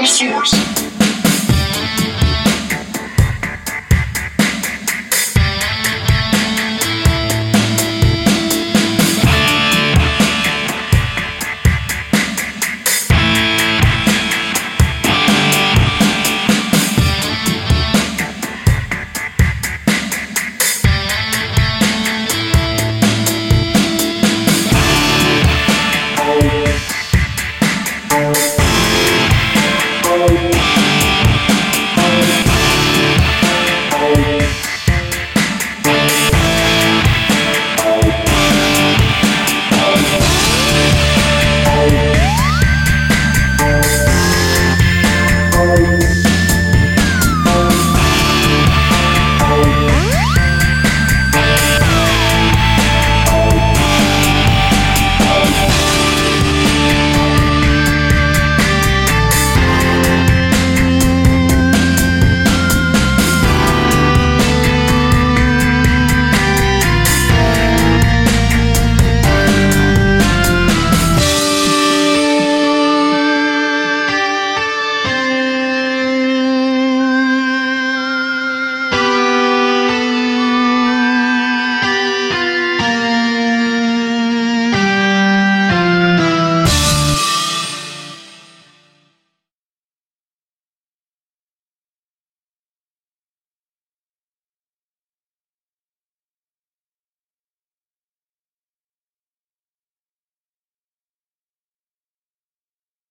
external source.